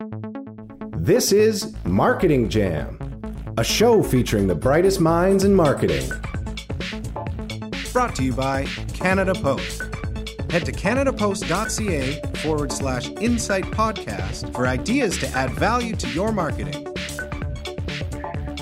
This is Marketing Jam, a show featuring the brightest minds in marketing. Brought to you by Canada Post. Head to canadapost.ca forward slash insight podcast for ideas to add value to your marketing.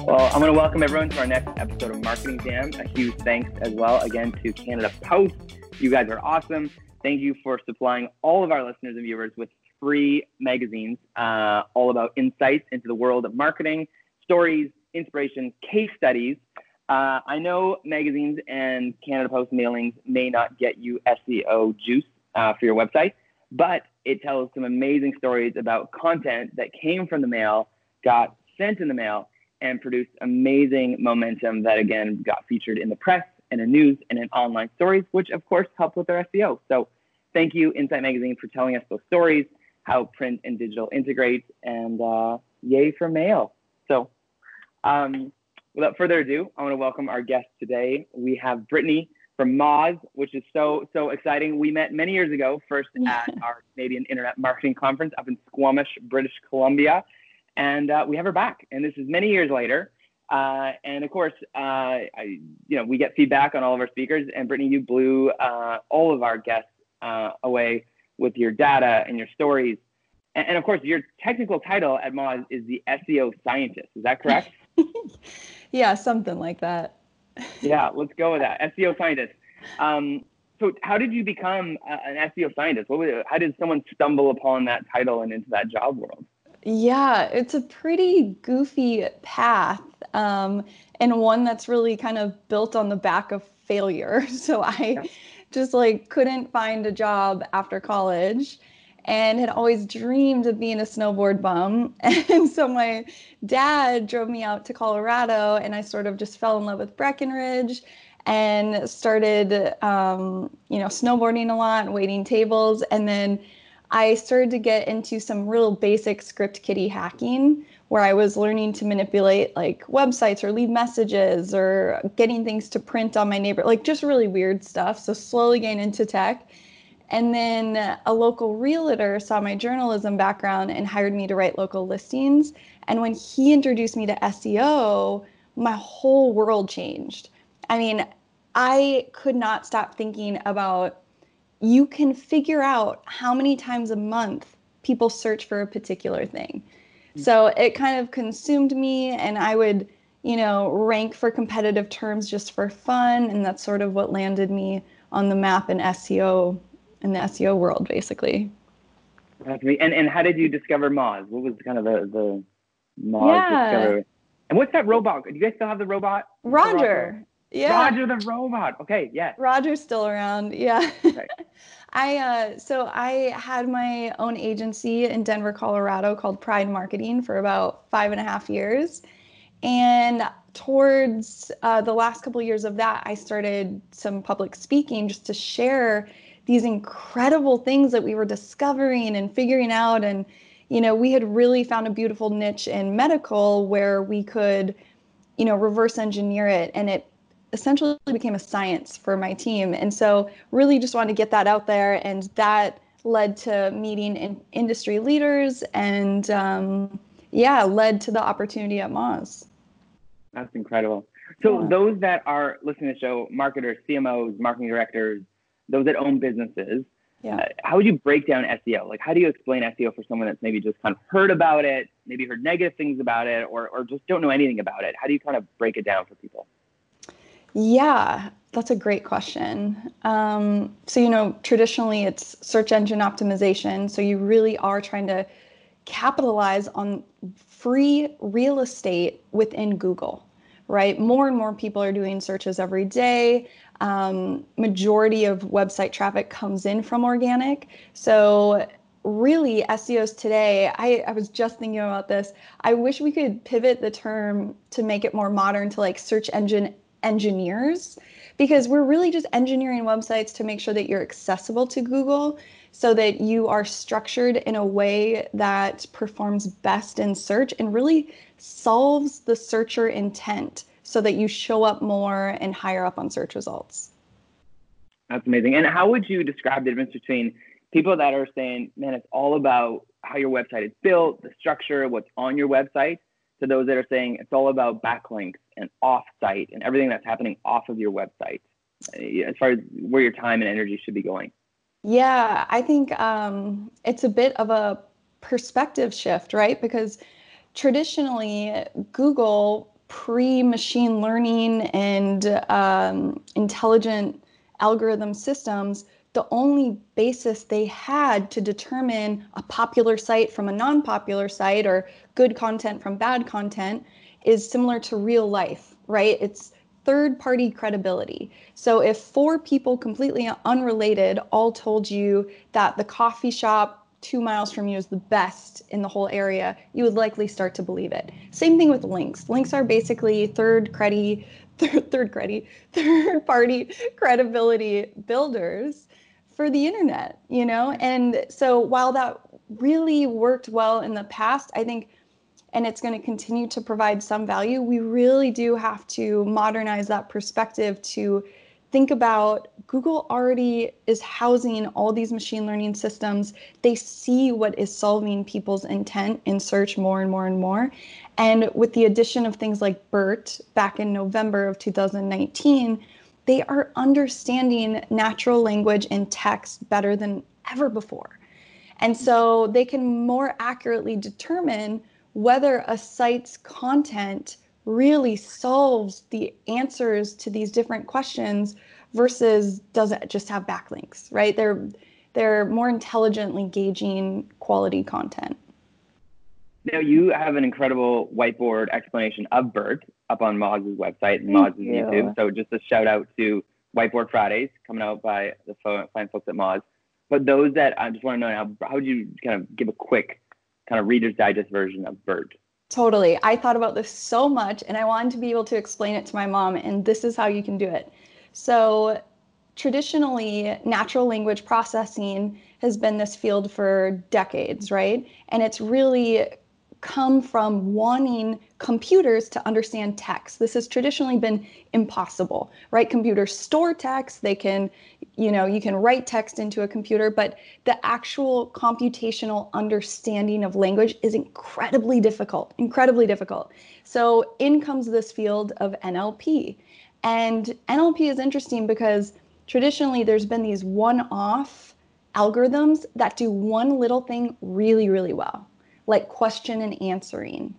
Well, I'm going to welcome everyone to our next episode of Marketing Jam. A huge thanks as well again to Canada Post. You guys are awesome. Thank you for supplying all of our listeners and viewers with free magazines uh, all about insights into the world of marketing, stories, inspiration, case studies. Uh, I know magazines and Canada Post mailings may not get you SEO juice uh, for your website, but it tells some amazing stories about content that came from the mail, got sent in the mail, and produced amazing momentum that again got featured in the press and in news and in online stories, which of course helped with their SEO. So thank you, Insight Magazine, for telling us those stories how print and digital integrate, and uh, yay for mail. So, um, without further ado, I want to welcome our guest today. We have Brittany from Moz, which is so so exciting. We met many years ago, first at our Canadian Internet Marketing Conference up in Squamish, British Columbia, and uh, we have her back. And this is many years later. Uh, and of course, uh, I, you know, we get feedback on all of our speakers. And Brittany, you blew uh, all of our guests uh, away with your data and your stories. And, and of course, your technical title at Moz is the SEO scientist. Is that correct? yeah, something like that. yeah, let's go with that. SEO scientist. Um, so, how did you become uh, an SEO scientist? What was, how did someone stumble upon that title and into that job world? Yeah, it's a pretty goofy path, um, and one that's really kind of built on the back of failure. So I yeah just like couldn't find a job after college and had always dreamed of being a snowboard bum. And so my dad drove me out to Colorado and I sort of just fell in love with Breckenridge and started, um, you know, snowboarding a lot, waiting tables. And then I started to get into some real basic script kiddie hacking where I was learning to manipulate like websites or leave messages or getting things to print on my neighbor, like just really weird stuff. So slowly getting into tech. And then a local realtor saw my journalism background and hired me to write local listings. And when he introduced me to SEO, my whole world changed. I mean, I could not stop thinking about you can figure out how many times a month people search for a particular thing. Hmm. So it kind of consumed me, and I would, you know, rank for competitive terms just for fun. And that's sort of what landed me on the map in SEO, in the SEO world, basically. That's me. And, and how did you discover Moz? What was kind of the, the Moz yeah. discovery? And what's that robot? Do you guys still have the robot? Roger. Yeah. Roger the robot. Okay, yeah. Roger's still around. Yeah. Okay. I uh, so I had my own agency in Denver, Colorado called Pryde Marketing for about five and a half years, and towards uh, the last couple of years of that, I started some public speaking just to share these incredible things that we were discovering and figuring out, and you know we had really found a beautiful niche in medical where we could, you know, reverse engineer it, and it essentially became a science for my team. And so, really just wanted to get that out there. And that led to meeting in industry leaders and, um, yeah, led to the opportunity at Moz. That's incredible. So, yeah. those that are listening to the show, marketers, CMOs, marketing directors, those that own businesses, yeah. Uh, how would you break down SEO? Like, how do you explain SEO for someone that's maybe just kind of heard about it, maybe heard negative things about it, or, or just don't know anything about it? How do you kind of break it down for people? Yeah, that's a great question. Um, so, you know, traditionally it's search engine optimization. So, you really are trying to capitalize on free real estate within Google, right? More and more people are doing searches every day. Um, majority of website traffic comes in from organic. So, really, SEOs today, I, I was just thinking about this. I wish we could pivot the term to make it more modern to like search engine engineers because we're really just engineering websites to make sure that you're accessible to Google so that you are structured in a way that performs best in search and really solves the searcher intent so that you show up more and higher up on search results. That's amazing. And how would you describe the difference between people that are saying, man, it's all about how your website is built, the structure, what's on your website, to those that are saying it's all about backlinks and off-site and everything that's happening off of your website, uh, as far as where your time and energy should be going? Yeah, I think um, it's a bit of a perspective shift, right? Because traditionally, Google pre machine learning and um, intelligent algorithm systems, the only basis they had to determine a popular site from a non popular site or good content from bad content is similar to real life, right? It's third party credibility. So if four people completely unrelated all told you that the coffee shop two miles from you is the best in the whole area, you would likely start to believe it. Same thing with links. Links are basically third credit, third, third credi, third party credibility builders for the internet, you know? And so while that really worked well in the past, I think and it's going to continue to provide some value, we really do have to modernize that perspective to think about Google already is housing all these machine learning systems. They see what is solving people's intent in search more and more and more. And with the addition of things like BERT back in November of 2019, they are understanding natural language and text better than ever before. And so they can more accurately determine whether a site's content really solves the answers to these different questions versus does it just have backlinks, right? They're they're more intelligently gauging quality content. Now you have an incredible whiteboard explanation of BERT up on Moz's website and Moz's YouTube. So just a shout out to Whiteboard Fridays coming out by the fine folks at Moz. But those that I just want to know now, how would you kind of give a quick kind of Reader's Digest version of BERT? Totally. I thought about this so much and I wanted to be able to explain it to my mom, and this is how you can do it. So, traditionally, natural language processing has been this field for decades, right? And it's really come from wanting computers to understand text. This has traditionally been impossible, right? Computers store text, they can, you know, you can write text into a computer, but the actual computational understanding of language is incredibly difficult, incredibly difficult. So in comes this field of NLP. And NLP is interesting because traditionally there's been these one-off algorithms that do one little thing really, really well like question and answering,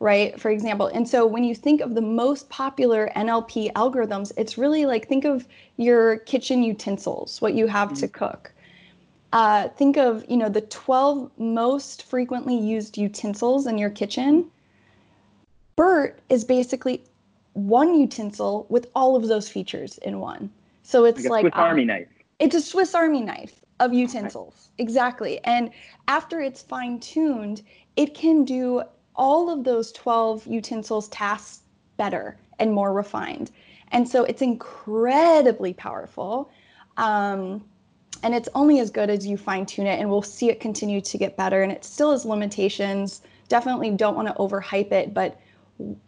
right? For example. And so when you think of the most popular NLP algorithms, it's really like think of your kitchen utensils, what you have mm-hmm. to cook. Uh, think of you know the 12 most frequently used utensils in your kitchen. BERT is basically one utensil with all of those features in one. So it's like, like Swiss um, Army knife. It's a Swiss Army knife of utensils. Exactly. And after it's fine tuned, it can do all of those 12 utensils tasks better and more refined. And so it's incredibly powerful. Um, and it's only as good as you fine tune it, and we'll see it continue to get better. And it still has limitations. Definitely don't want to overhype it, but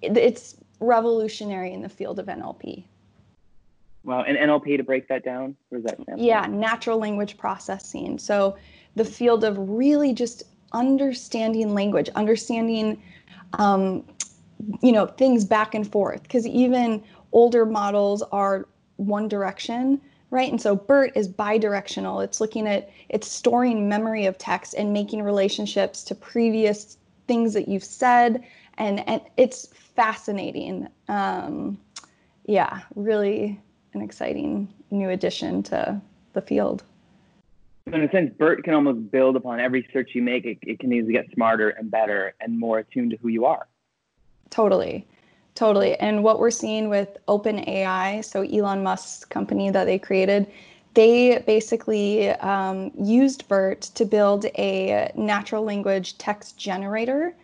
it's revolutionary in the field of NLP. Wow, and NLP to break that down, what does that Yeah, natural language processing. So the field of really just understanding language, understanding, um, you know, things back and forth. Because even older models are one direction, right? And so BERT is bidirectional. It's looking at, it's storing memory of text and making relationships to previous things that you've said. And, and it's fascinating. Um, yeah, really an exciting new addition to the field. In a sense, BERT can almost build upon every search you make. It, it can easily get smarter and better and more attuned to who you are. Totally. Totally. And what we're seeing with OpenAI, so Elon Musk's company that they created, they basically um, used BERT to build a natural language text generator.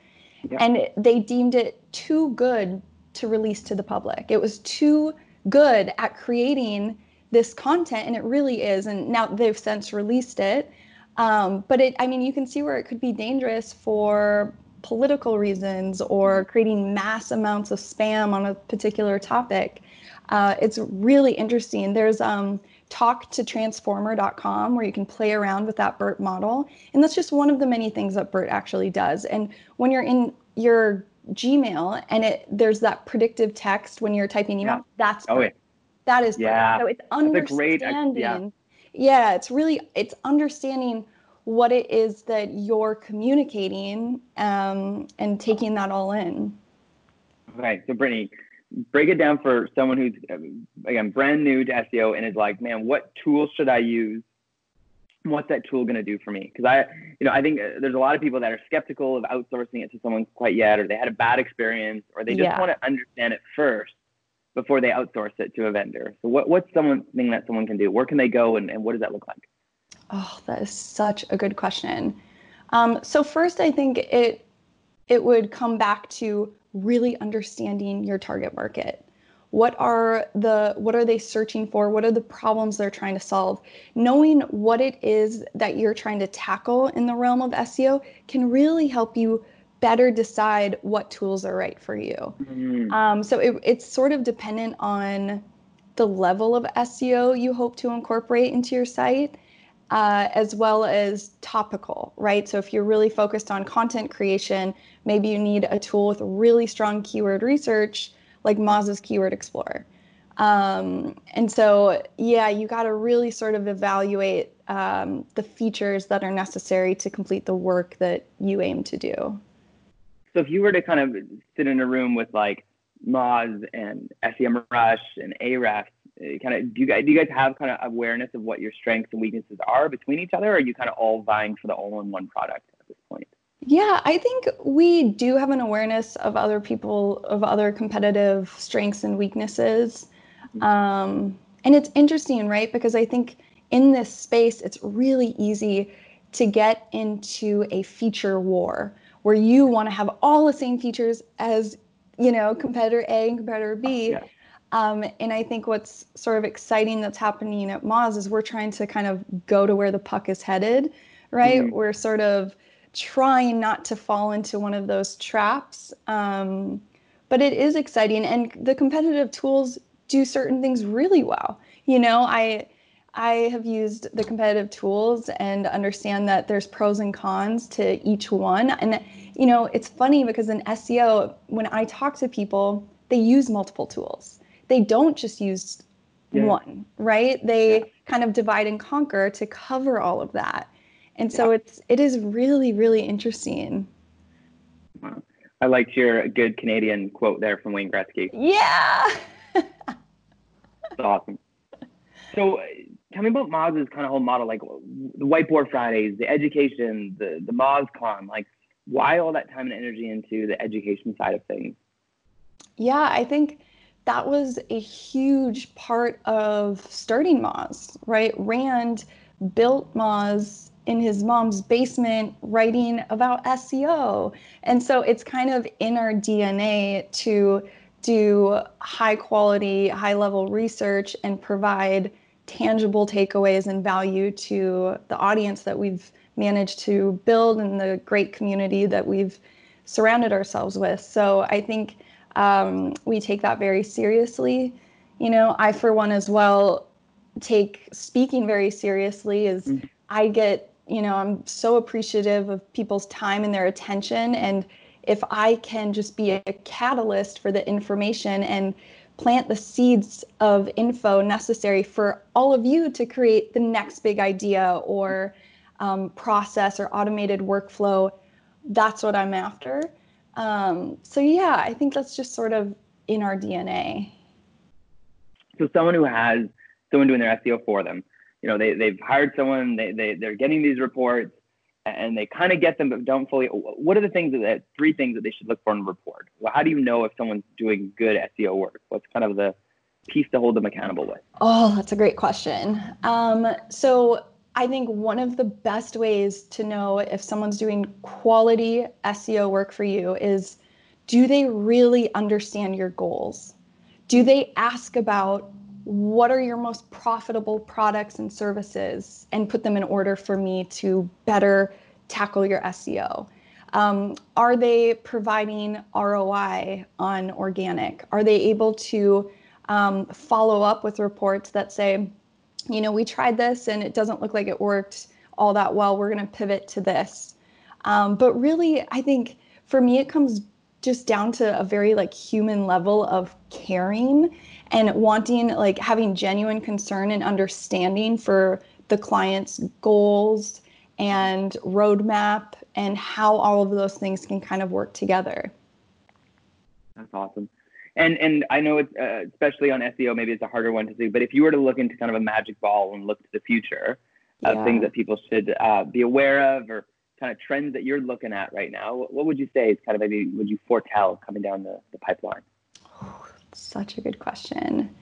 And they deemed it too good to release to the public. It was too good at creating this content, and it really is. And now they've since released it. Um, but it, I mean, you can see where it could be dangerous for political reasons or creating mass amounts of spam on a particular topic. Uh, it's really interesting. There's um, talktotransformer.com where you can play around with that BERT model. And that's just one of the many things that BERT actually does. And when you're in your Gmail and it there's that predictive text when you're typing email, yeah. that's oh, yeah. that is yeah. So it's understanding. Great, yeah. yeah, it's really it's understanding what it is that you're communicating um, and taking that all in. Okay, so Brittany, break it down for someone who's again brand new to SEO and is like, man, what tools should I use? What's that tool going to do for me? Because I, you know, I think uh, there's a lot of people that are skeptical of outsourcing it to someone quite yet, or they had a bad experience, or they just yeah. want to understand it first before they outsource it to a vendor. So, what, what's something that someone can do? Where can they go, and, and what does that look like? Oh, that is such a good question. Um, so first, I think it it would come back to really understanding your target market. What are the what are they searching for? What are the problems they're trying to solve? Knowing what it is that you're trying to tackle in the realm of SEO can really help you better decide what tools are right for you. Mm-hmm. Um, so it, it's sort of dependent on the level of SEO you hope to incorporate into your site uh, as well as topical, right? So if you're really focused on content creation, maybe you need a tool with really strong keyword research like Moz's Keyword Explorer. Um, and so, yeah, you got to really sort of evaluate um, the features that are necessary to complete the work that you aim to do. So if you were to kind of sit in a room with like Moz and SEMrush and Ahrefs, kind of do you guys do you guys have kind of awareness of what your strengths and weaknesses are between each other or are you kind of all vying for the all-in-one product at this point? Yeah i think we do have an awareness of other people of other competitive strengths and weaknesses. Mm-hmm. um, and it's interesting right? Because i think in this space it's really easy to get into a feature war where you want to have all the same features as you know competitor a and competitor b. Yeah um, and I think what's sort of exciting that's happening at Moz is we're trying to kind of go to where the puck is headed, right? Mm-hmm. We're sort of trying not to fall into one of those traps. Um, but it is exciting, and the competitive tools do certain things really well. You know, I I have used the competitive tools and understand that there's pros and cons to each one. And you know, it's funny because in SEO, when I talk to people, they use multiple tools they don't just use yeah. one, right? They yeah. kind of divide and conquer to cover all of that. And so yeah. it's it is really really interesting. Wow. I liked your good Canadian quote there from Wayne Gretzky. Yeah. That's awesome. So uh, tell me about Moz's kind of whole model, like the whiteboard Fridays, the education, the the MozCon, like why all that time and energy into the education side of things? Yeah, I think that was a huge part of starting Moz, right? Rand built Moz in his mom's basement writing about SEO. And so it's kind of in our DNA to do high quality, high level research and provide tangible takeaways and value to the audience that we've managed to build and the great community that we've surrounded ourselves with. So I think um, we take that very seriously. You know, I, for one, as well, take speaking very seriously. Is mm-hmm. I get, you know, I'm so appreciative of people's time and their attention. And if I can just be a catalyst for the information and plant the seeds of info necessary for all of you to create the next big idea or um, process or automated workflow, that's what I'm after. Um, so yeah, I think that's just sort of in our DNA. So someone who has someone doing their SEO for them, you know, they, they've hired someone, they, they, they're getting these reports and they kind of get them, but don't fully, what are the things that, three things that they should look for in a report? Well, how do you know if someone's doing good SEO work? What's kind of the piece to hold them accountable with? Oh, that's a great question. Um, so I think one of the best ways to know if someone's doing quality SEO work for you is do they really understand your goals? Do they ask about what are your most profitable products and services and put them in order for me to better tackle your SEO? Um, are they providing ROI on organic? Are they able to um, follow up with reports that say, you know, we tried this and it doesn't look like it worked all that well. We're going to pivot to this. Um, but really, I think for me, it comes just down to a very like human level of caring and wanting like having genuine concern and understanding for the client's goals and roadmap and how all of those things can kind of work together. That's awesome. And and I know it's uh, especially on SEO, maybe it's a harder one to see. But if you were to look into kind of a magic ball and look to the future of yeah. things that people should uh, be aware of, or kind of trends that you're looking at right now, what, what would you say is kind of maybe would you foretell coming down the, the pipeline? Oh, such a good question.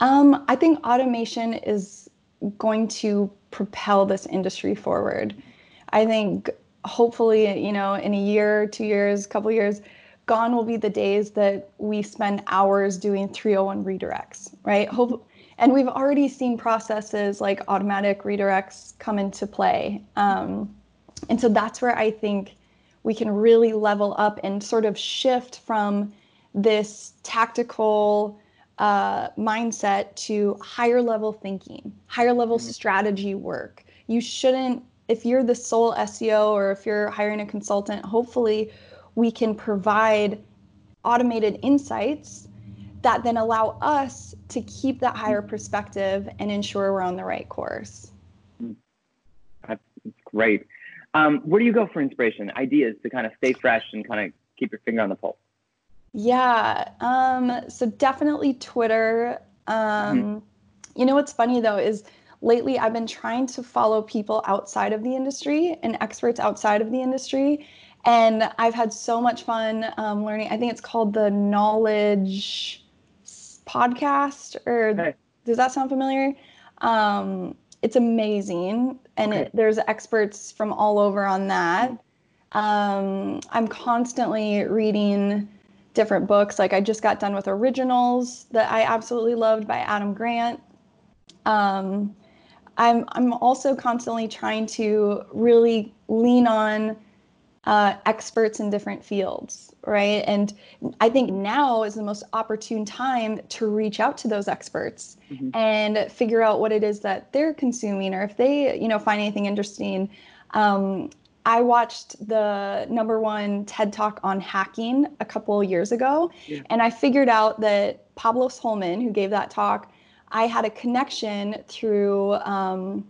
Um, I think automation is going to propel this industry forward. I think hopefully, you know, in a year, two years, couple years, gone will be the days that we spend hours doing 301 redirects, right? Hope, and we've already seen processes like automatic redirects come into play. Um, and so that's where I think we can really level up and sort of shift from this tactical uh, mindset to higher level thinking, higher level mm-hmm. strategy work. You shouldn't, if you're the sole SEO or if you're hiring a consultant, hopefully we can provide automated insights that then allow us to keep that higher perspective and ensure we're on the right course. That's great. Um, where do you go for inspiration, ideas to kind of stay fresh and kind of keep your finger on the pulse? Yeah, um, so definitely Twitter. Um, mm-hmm. You know what's funny though is lately I've been trying to follow people outside of the industry and experts outside of the industry and I've had so much fun um, learning. I think it's called the Knowledge Podcast, or hey. does that sound familiar? Um, it's amazing, and okay. it, there's experts from all over on that. Um, I'm constantly reading different books. Like I just got done with Originals that I absolutely loved by Adam Grant. Um, I'm I'm also constantly trying to really lean on uh, experts in different fields, right? And I think now is the most opportune time to reach out to those experts mm-hmm. and figure out what it is that they're consuming, or if they, you know, find anything interesting. Um, I watched the number one TED Talk on hacking a couple years ago, yeah. and I figured out that Pablos Holman, who gave that talk, I had a connection through. Um,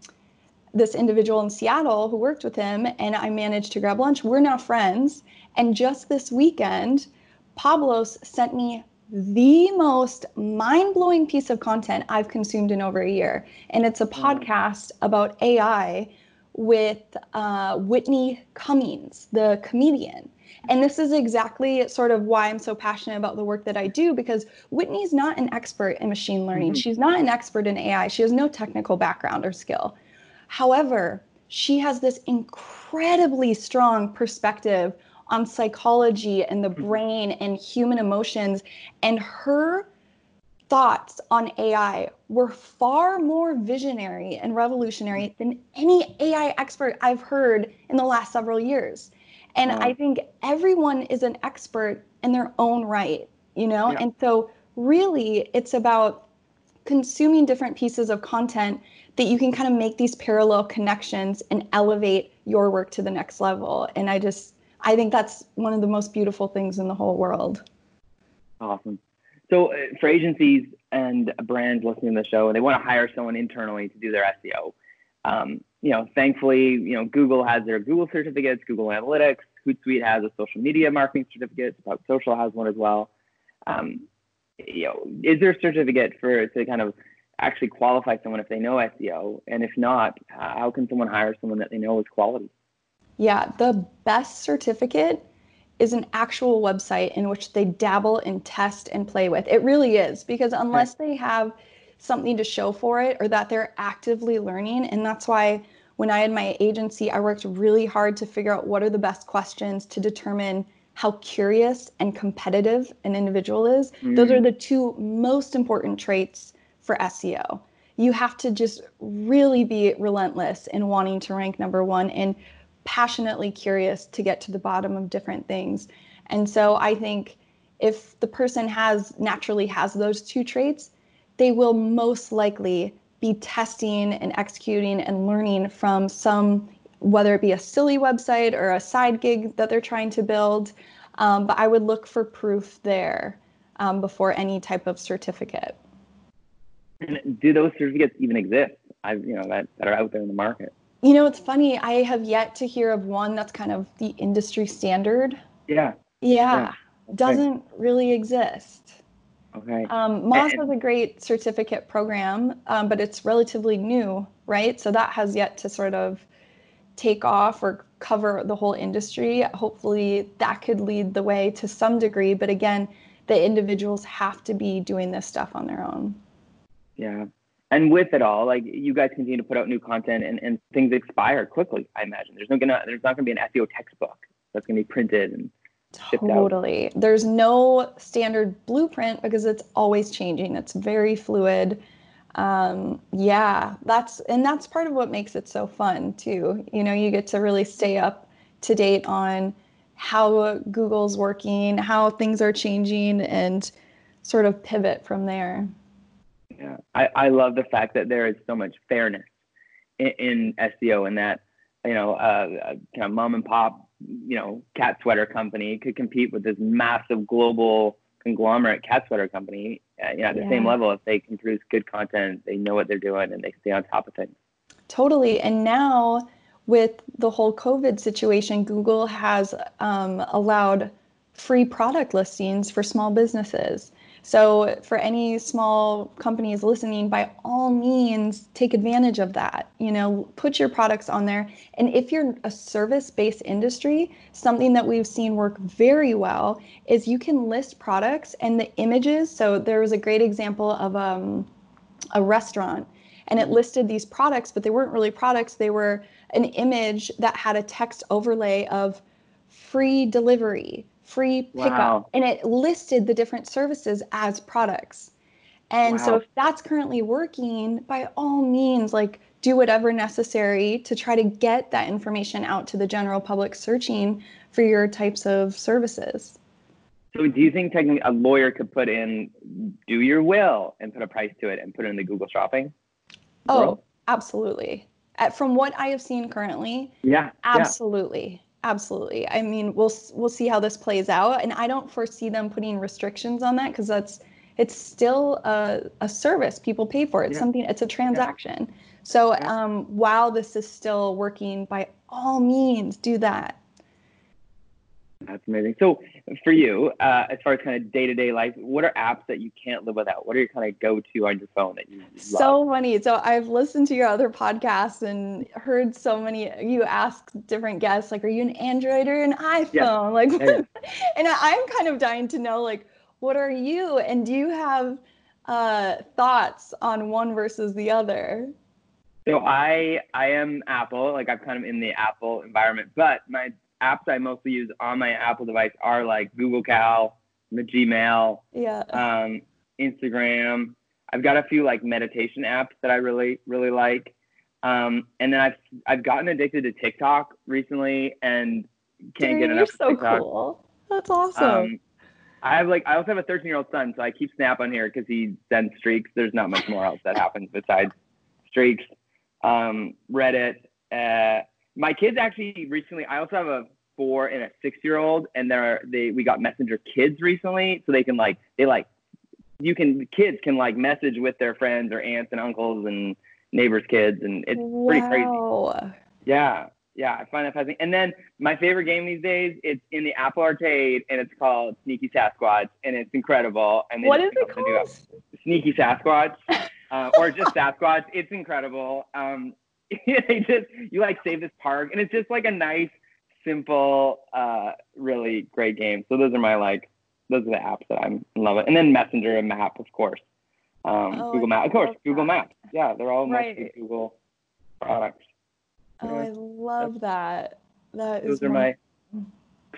this individual in Seattle who worked with him, and I managed to grab lunch. We're now friends. And just this weekend, Pablos sent me the most mind blowing piece of content I've consumed in over a year. And it's a podcast about AI with uh, Whitney Cummings, the comedian. And this is exactly sort of why I'm so passionate about the work that I do because Whitney's not an expert in machine learning. Mm-hmm. She's not an expert in AI. She has no technical background or skill. However, she has this incredibly strong perspective on psychology and the mm-hmm. brain and human emotions. And her thoughts on AI were far more visionary and revolutionary than any AI expert I've heard in the last several years. And I think everyone is an expert in their own right, you know? Yeah. And so, really, it's about consuming different pieces of content that you can kind of make these parallel connections and elevate your work to the next level. And I just, I think that's one of the most beautiful things in the whole world. Awesome. So uh, for agencies and brands listening to the show, they want to hire someone internally to do their SEO, um, you know, thankfully, you know, Google has their Google certificates, Google Analytics, Hootsuite has a social media marketing certificate, Sprout Social has one as well. Um, you know, is there a certificate for to kind of actually qualify someone if they know SEO? And if not, how can someone hire someone that they know is quality? Yeah, the best certificate is an actual website in which they dabble and test and play with. It really is because unless they have something to show for it or that they're actively learning, and that's why when I had my agency, I worked really hard to figure out what are the best questions to determine how curious and competitive an individual is. Mm. Those are the two most important traits for SEO. You have to just really be relentless in wanting to rank number one and passionately curious to get to the bottom of different things. And so I think if the person has naturally has those two traits, they will most likely be testing and executing and learning from some, whether it be a silly website or a side gig that they're trying to build. Um, but I would look for proof there um, before any type of certificate. And do those certificates even exist? I, you know, that, that are out there in the market. You know, it's funny. I have yet to hear of one that's kind of the industry standard. Yeah. Yeah, doesn't really exist. Okay. Um, Moz And- has a great certificate program, um, but it's relatively new, right? So that has yet to sort of take off or cover the whole industry. Hopefully, that could lead the way to some degree. But again, the individuals have to be doing this stuff on their own. Yeah. And with it all, like you guys continue to put out new content and, and things expire quickly, I imagine. There's no gonna there's not gonna be an SEO textbook that's gonna be printed and shipped out. Totally. There's no standard blueprint because it's always changing. It's very fluid. Um, yeah, that's and that's part of what makes it so fun too. You know, you get to really stay up to date on how Google's working, how things are changing, and sort of pivot from there. Yeah. I, I love the fact that there is so much fairness in, in SEO and that, you know, uh, a kind of mom and pop, you know, cat sweater company could compete with this massive global conglomerate cat sweater company, uh, you know, at the same level if they can produce good content, they know what they're doing and they stay on top of things. Totally. And now, with the whole COVID situation, Google has um, allowed free product listings for small businesses. So, for any small companies listening, by all means, take advantage of that. You know, put your products on there. And if you're a service based industry, something that we've seen work very well is you can list products and the images. So, there was a great example of um, a restaurant and it listed these products, but they weren't really products. They were an image that had a text overlay of free delivery, free pickup, Wow. and it listed the different services as products. And so if that's currently working, by all means, like do whatever necessary to try to get that information out to the general public searching for your types of services. So do you think technically a lawyer could put in do your will and put a price to it and put it in the Google shopping? Oh, world? absolutely. From what I have seen currently, yeah. Absolutely. Absolutely. I mean, we'll we'll see how this plays out, and I don't foresee them putting restrictions on that because that's it's still a, a service people pay for. It's Yeah. something. It's a transaction. So Yeah. um, while this is still working, by all means, do that. That's amazing. So for you, uh, as far as kind of day to day life, what are apps that you can't live without? What are your kind of go to on your phone that you love? So funny. So I've listened to your other podcasts and heard so many. You ask different guests, like, "Are you an Android or an iPhone?" Like, Yeah, and I'm kind of dying to know, like, what are you? And do you have uh, thoughts on one versus the other? So I I am Apple, like I'm kind of in the Apple environment, but my apps I mostly use on my Apple device are like Google Cal, the Gmail, Yeah. um, Instagram. I've got a few like meditation apps that I really really like, um, and then I've I've gotten addicted to TikTok recently and can't Dude, get you're enough. of so TikTok. cool. That's awesome. Um, I have like I also have a 13 year old son, so I keep Snap on here because he sends streaks. There's not much more else that happens besides streaks. Um, Reddit. Uh, my kids actually recently. I also have a four and a six year old, and they're they we got Messenger Kids recently, so they can like they like you can kids can like message with their friends or aunts and uncles and neighbors' kids, and it's pretty crazy. Yeah, yeah, I find that fascinating. And then my favorite game these days, it's in the Apple Arcade, and it's called Sneaky Sasquatch, and it's incredible. And What is it came up with a new called? Sneaky Sasquatch, uh, or just Sasquatch. It's incredible. Um, they just you like save this park, and it's just like a nice, simple, uh, really great game. So those are my like, those are the apps that I'm in love with. And then Messenger and Map, of course. Um, Oh, Google I Maps, of course, Google that. Maps. Yeah, they're all mostly Google products. Oh, I love that. That is Those are my.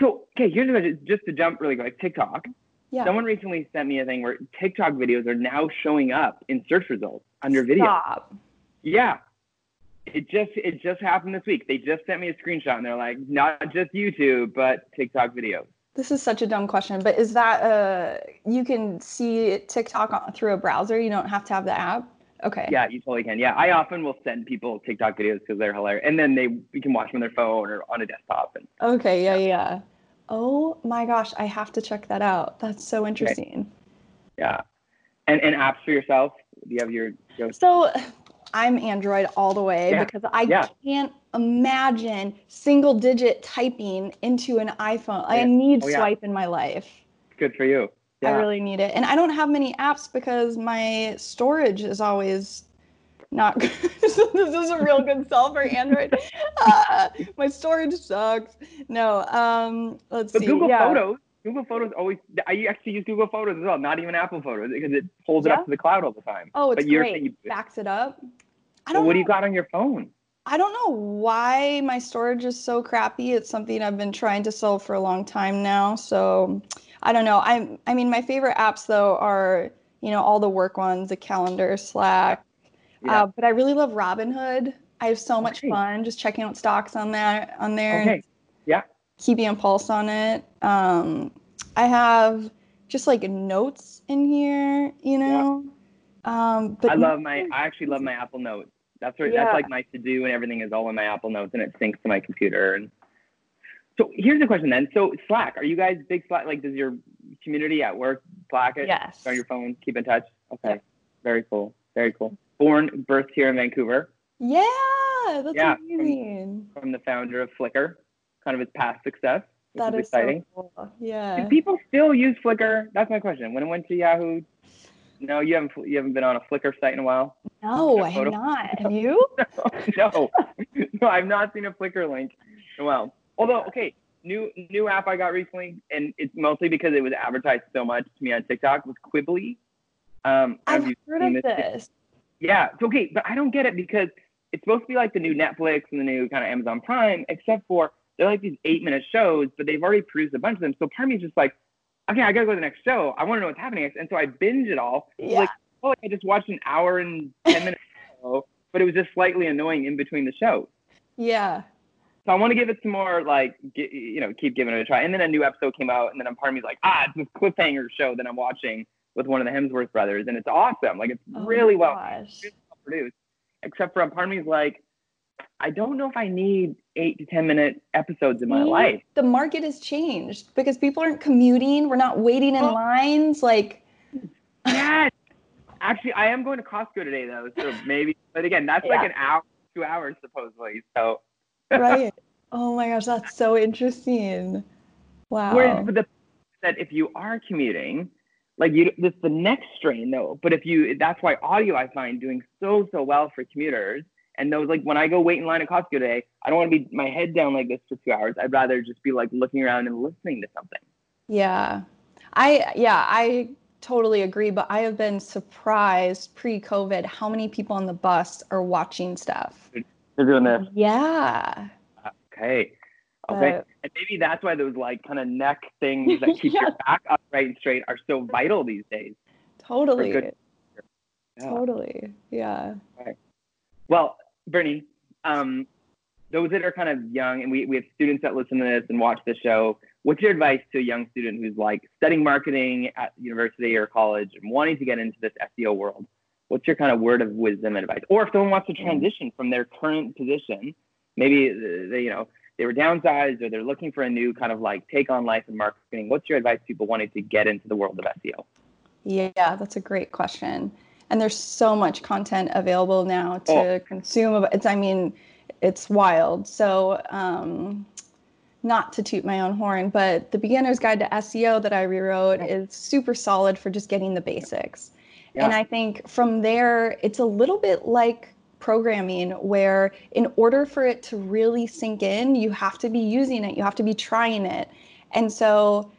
So okay, here's question. Just to jump really quick, TikTok. yeah. Someone recently sent me a thing where TikTok videos are now showing up in search results under video. Stop. Yeah. It just it just happened this week. They just sent me a screenshot and they're like, not just YouTube, but TikTok videos. This is such a dumb question, but is that uh you can see TikTok through a browser? You don't have to have the app. Okay. Yeah, you totally can. Yeah, I often will send people TikTok videos because they're hilarious, and then they you can watch them on their phone or on a desktop. And Okay, yeah, yeah. Oh my gosh, I have to check that out. That's so interesting. yeah, and and apps for yourself. Do you have your? your So I'm Android all the way Yeah, because I yeah. can't imagine single digit typing into an iPhone. I need Oh, yeah. swipe in my life. good for you. Yeah. I really need it. And I don't have many apps because my storage is always not good. this is a real good sell for Android. Uh, my storage sucks. No, um, let's see. But see. Google yeah. Photos, Google Photos always. I actually use Google Photos as well, not even Apple Photos, because it pulls it up to the cloud all the time. Oh, it's but great. you- Backs it up. I don't what do you got on your phone? I don't know why my storage is so crappy. It's something I've been trying to solve for a long time now. So I don't know. I I mean my favorite apps though are, you know, all the work ones, the calendar, Slack. Yeah. Uh, but I really love Robinhood. I have so much fun just checking out stocks on that on there okay. Yeah. Keeping a pulse on it. Um, I have just like notes in here, you know. Um, but I love my. I actually love my Apple Notes. That's where Yeah. that's like my to do and everything is all in my Apple Notes and it syncs to my computer. And so here's the question then. So Slack, are you guys big Slack? Like, does your community at work Slack it yes. on your phone? Keep in touch. Okay. Yeah. Very cool. Very cool. Born, birthed here in Vancouver Yeah, that's Yeah, from- amazing. from the founder of Flickr, kind of his past success, which That is is exciting. so cool. Yeah. Do people still use Flickr? That's my question. When it went to Yahoo, no, you haven't. You haven't been on a Flickr site in a while. No, I have not. Have you? no, no, I've not seen a Flickr link in a while. Although, okay, new new app I got recently, and it's mostly because it was advertised so much to me on TikTok was Quibi. Um, I don't know I've you've heard seen of this. Yeah, it's okay, but I don't get it because it's supposed to be like the new Netflix and the new kind of Amazon Prime, except for they're like these eight minute shows, but they've already produced a bunch of them. So part of me is just like, okay, I gotta go to the next show. I want to know what's happening next, and so I binge it all. Yeah. Like, oh, I just watched an hour and ten minutes show, but it was just slightly annoying in between the shows. Yeah. So I want to give it some more, like, get, you know, keep giving it a try. And then a new episode came out, and then part of me's like, ah, it's this cliffhanger show that I'm watching with one of the Hemsworth brothers, and it's awesome. Like, it's Oh really well really well produced. Except for a part of me's like, I don't know if I need eight to ten minute episodes in my See? life. The market has changed because people aren't commuting. We're not waiting in Oh. lines. Like, Yes. Actually, I am going to Costco today though, so maybe. But again, that's like an hour, two hours supposedly. So right. Oh my gosh, that's so interesting. Wow. Whereas but the that if you are commuting, like you, this the next strain though. But if you, that's why audio I find doing so so well for commuters. And those like when I go wait in line at Costco today, I don't want to be my head down like this for two hours. I'd rather just be like looking around and listening to something. Yeah. I yeah, I totally agree, but I have been surprised pre-COVID how many people on the bus are watching stuff. They're doing this. Yeah. Okay. Okay. Uh, and maybe that's why those like kind of neck things that keep Yeah. your back upright and straight are so vital these days. Totally. Yeah. Totally. Yeah. Well, Bernie, um, those that are kind of young, and we, we have students that listen to this and watch the show. What's your advice to a young student who's like studying marketing at university or college and wanting to get into this SEO world? What's your kind of word of wisdom and advice? Or if someone wants to transition from their current position, maybe uh, they, you know, they were downsized or they're looking for a new kind of like take on life in marketing. What's your advice to people wanting to get into the world of SEO? Yeah, that's a great question. And there's so much content available now to Oh. consume. It's, I mean, it's wild. So, um, not to toot my own horn, but the beginner's guide to SEO that I rewrote is super solid for just getting the basics. And I think from there, it's a little bit like programming, where in order for it to really sink in, you have to be using it, you have to be trying it. And so,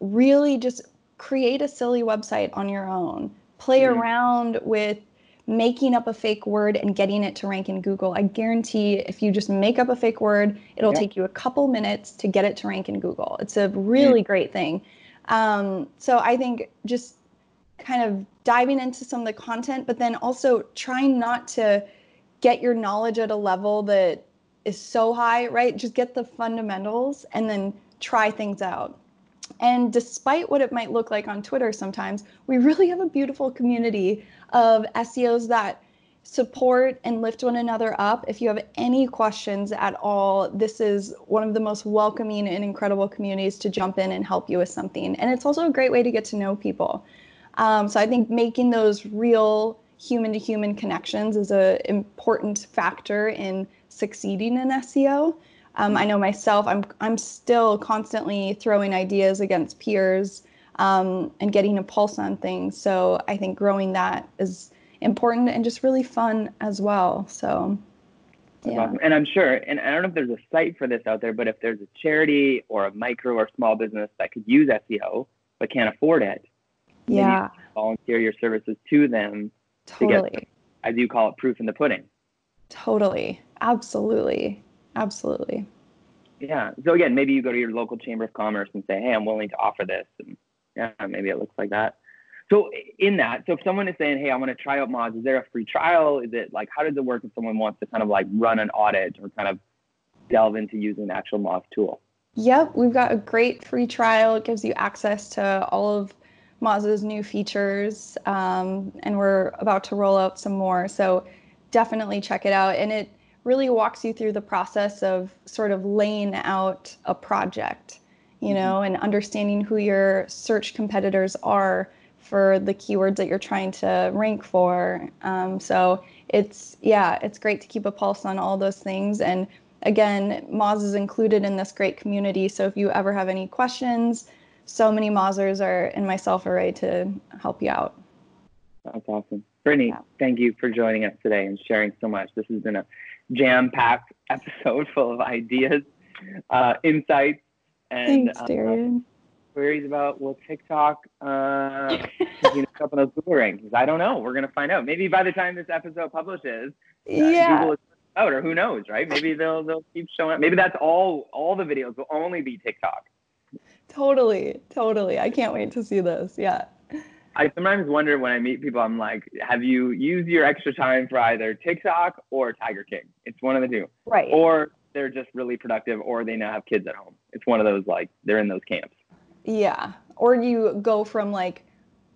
really just create a silly website on your own, play Mhm. around with making up a fake word and getting it to rank in Google. I guarantee if you just make up a fake word, it'll Yeah. take you a couple minutes to get it to rank in Google. It's a really great thing. Um, so I think just kind of diving into some of the content, but then also trying not to get your knowledge at a level that is so high, right? Just get the fundamentals and then try things out. And despite what it might look like on Twitter sometimes, we really have a beautiful community of SEOs that support and lift one another up. If you have any questions at all, this is one of the most welcoming and incredible communities to jump in and help you with something. And it's also a great way to get to know people. Um, so I think making those real human to human connections is an important factor in succeeding in SEO. Um, I know myself, I'm, I'm still constantly throwing ideas against peers um, and getting a pulse on things. So I think growing that is important and just really fun as well. So, yeah. Awesome. And I'm sure, and I don't know if there's a site for this out there, but if there's a charity or a micro or small business that could use SEO but can't afford it, yeah, volunteer your services to them. Totally. To get, I do call it proof in the pudding. Totally. Absolutely. Absolutely. Yeah. So again, maybe you go to your local chamber of commerce and say, "Hey, I'm willing to offer this," and yeah, maybe it looks like that. So in that, so if someone is saying, "Hey, I want to try out Moz," is there a free trial? Is it like how does it work if someone wants to kind of like run an audit or kind of delve into using the actual Moz tool? Yep, we've got a great free trial. It gives you access to all of Moz's new features, um, and we're about to roll out some more. So definitely check it out. And it really walks you through the process of sort of laying out a project, you mm-hmm. know, and understanding who your search competitors are for the keywords that you're trying to rank for. Um, so it's, yeah, it's great to keep a pulse on all those things. And again, Moz is included in this great community. So if you ever have any questions, so many Mozers are and myself are ready to help you out. That's awesome. Brittany, yeah. thank you for joining us today and sharing so much. This has been a jam packed episode full of ideas, uh, insights, and Thanks, uh, Uh, queries about will TikTok uh, you know, up in those Google rankings? I don't know. We're gonna find out. Maybe by the time this episode publishes, uh, yeah. Google is out, or who knows, right? Maybe they'll they'll keep showing up. Maybe that's all. All the videos will only be TikTok. Totally, totally. I can't wait to see this. Yeah. I sometimes wonder when I meet people, I'm like, have you used your extra time for either TikTok or Tiger King? It's one of the two. Right. Or they're just really productive or they now have kids at home. It's one of those like they're in those camps. Yeah. Or you go from like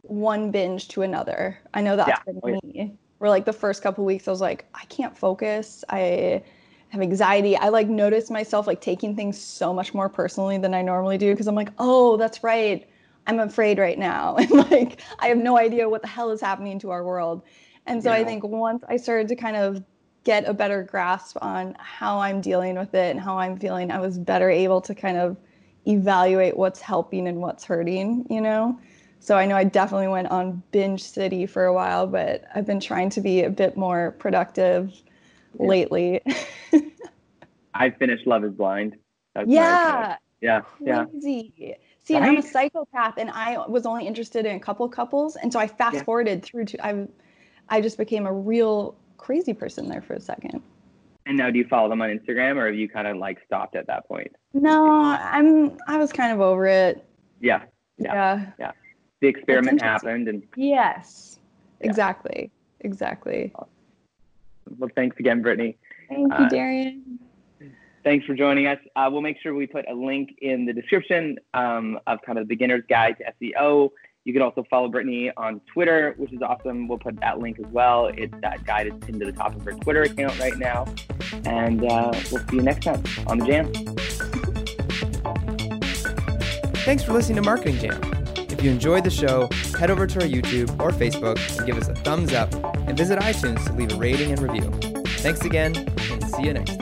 one binge to another. I know that's yeah. been oh, me. Where like the first couple weeks I was like, I can't focus. I have anxiety. I like notice myself like taking things so much more personally than I normally do because I'm like, oh, that's right. I'm afraid right now. And like I have no idea what the hell is happening to our world. And so yeah. I think once I started to kind of get a better grasp on how I'm dealing with it and how I'm feeling, I was better able to kind of evaluate what's helping and what's hurting, you know? So I know I definitely went on binge city for a while, but I've been trying to be a bit more productive yeah. lately. I finished Love is Blind. That's yeah. Yeah. Crazy. Yeah. See, right? and I'm a psychopath and I was only interested in a couple couples. And so I fast yeah. forwarded through to I I just became a real crazy person there for a second. And now do you follow them on Instagram or have you kind of like stopped at that point? No, I'm I was kind of over it. Yeah. Yeah. Yeah. yeah. The experiment happened and Yes. Yeah. Exactly. Exactly. Well, thanks again, Brittany. Thank you, uh, Darian. Thanks for joining us. Uh, we'll make sure we put a link in the description um, of kind of the beginner's guide to SEO. You can also follow Brittany on Twitter, which is awesome. We'll put that link as well. It's that guide is pinned to the top of her Twitter account right now. And uh, we'll see you next time on the Jam. Thanks for listening to Marketing Jam. If you enjoyed the show, head over to our YouTube or Facebook and give us a thumbs up and visit iTunes to leave a rating and review. Thanks again, and see you next time.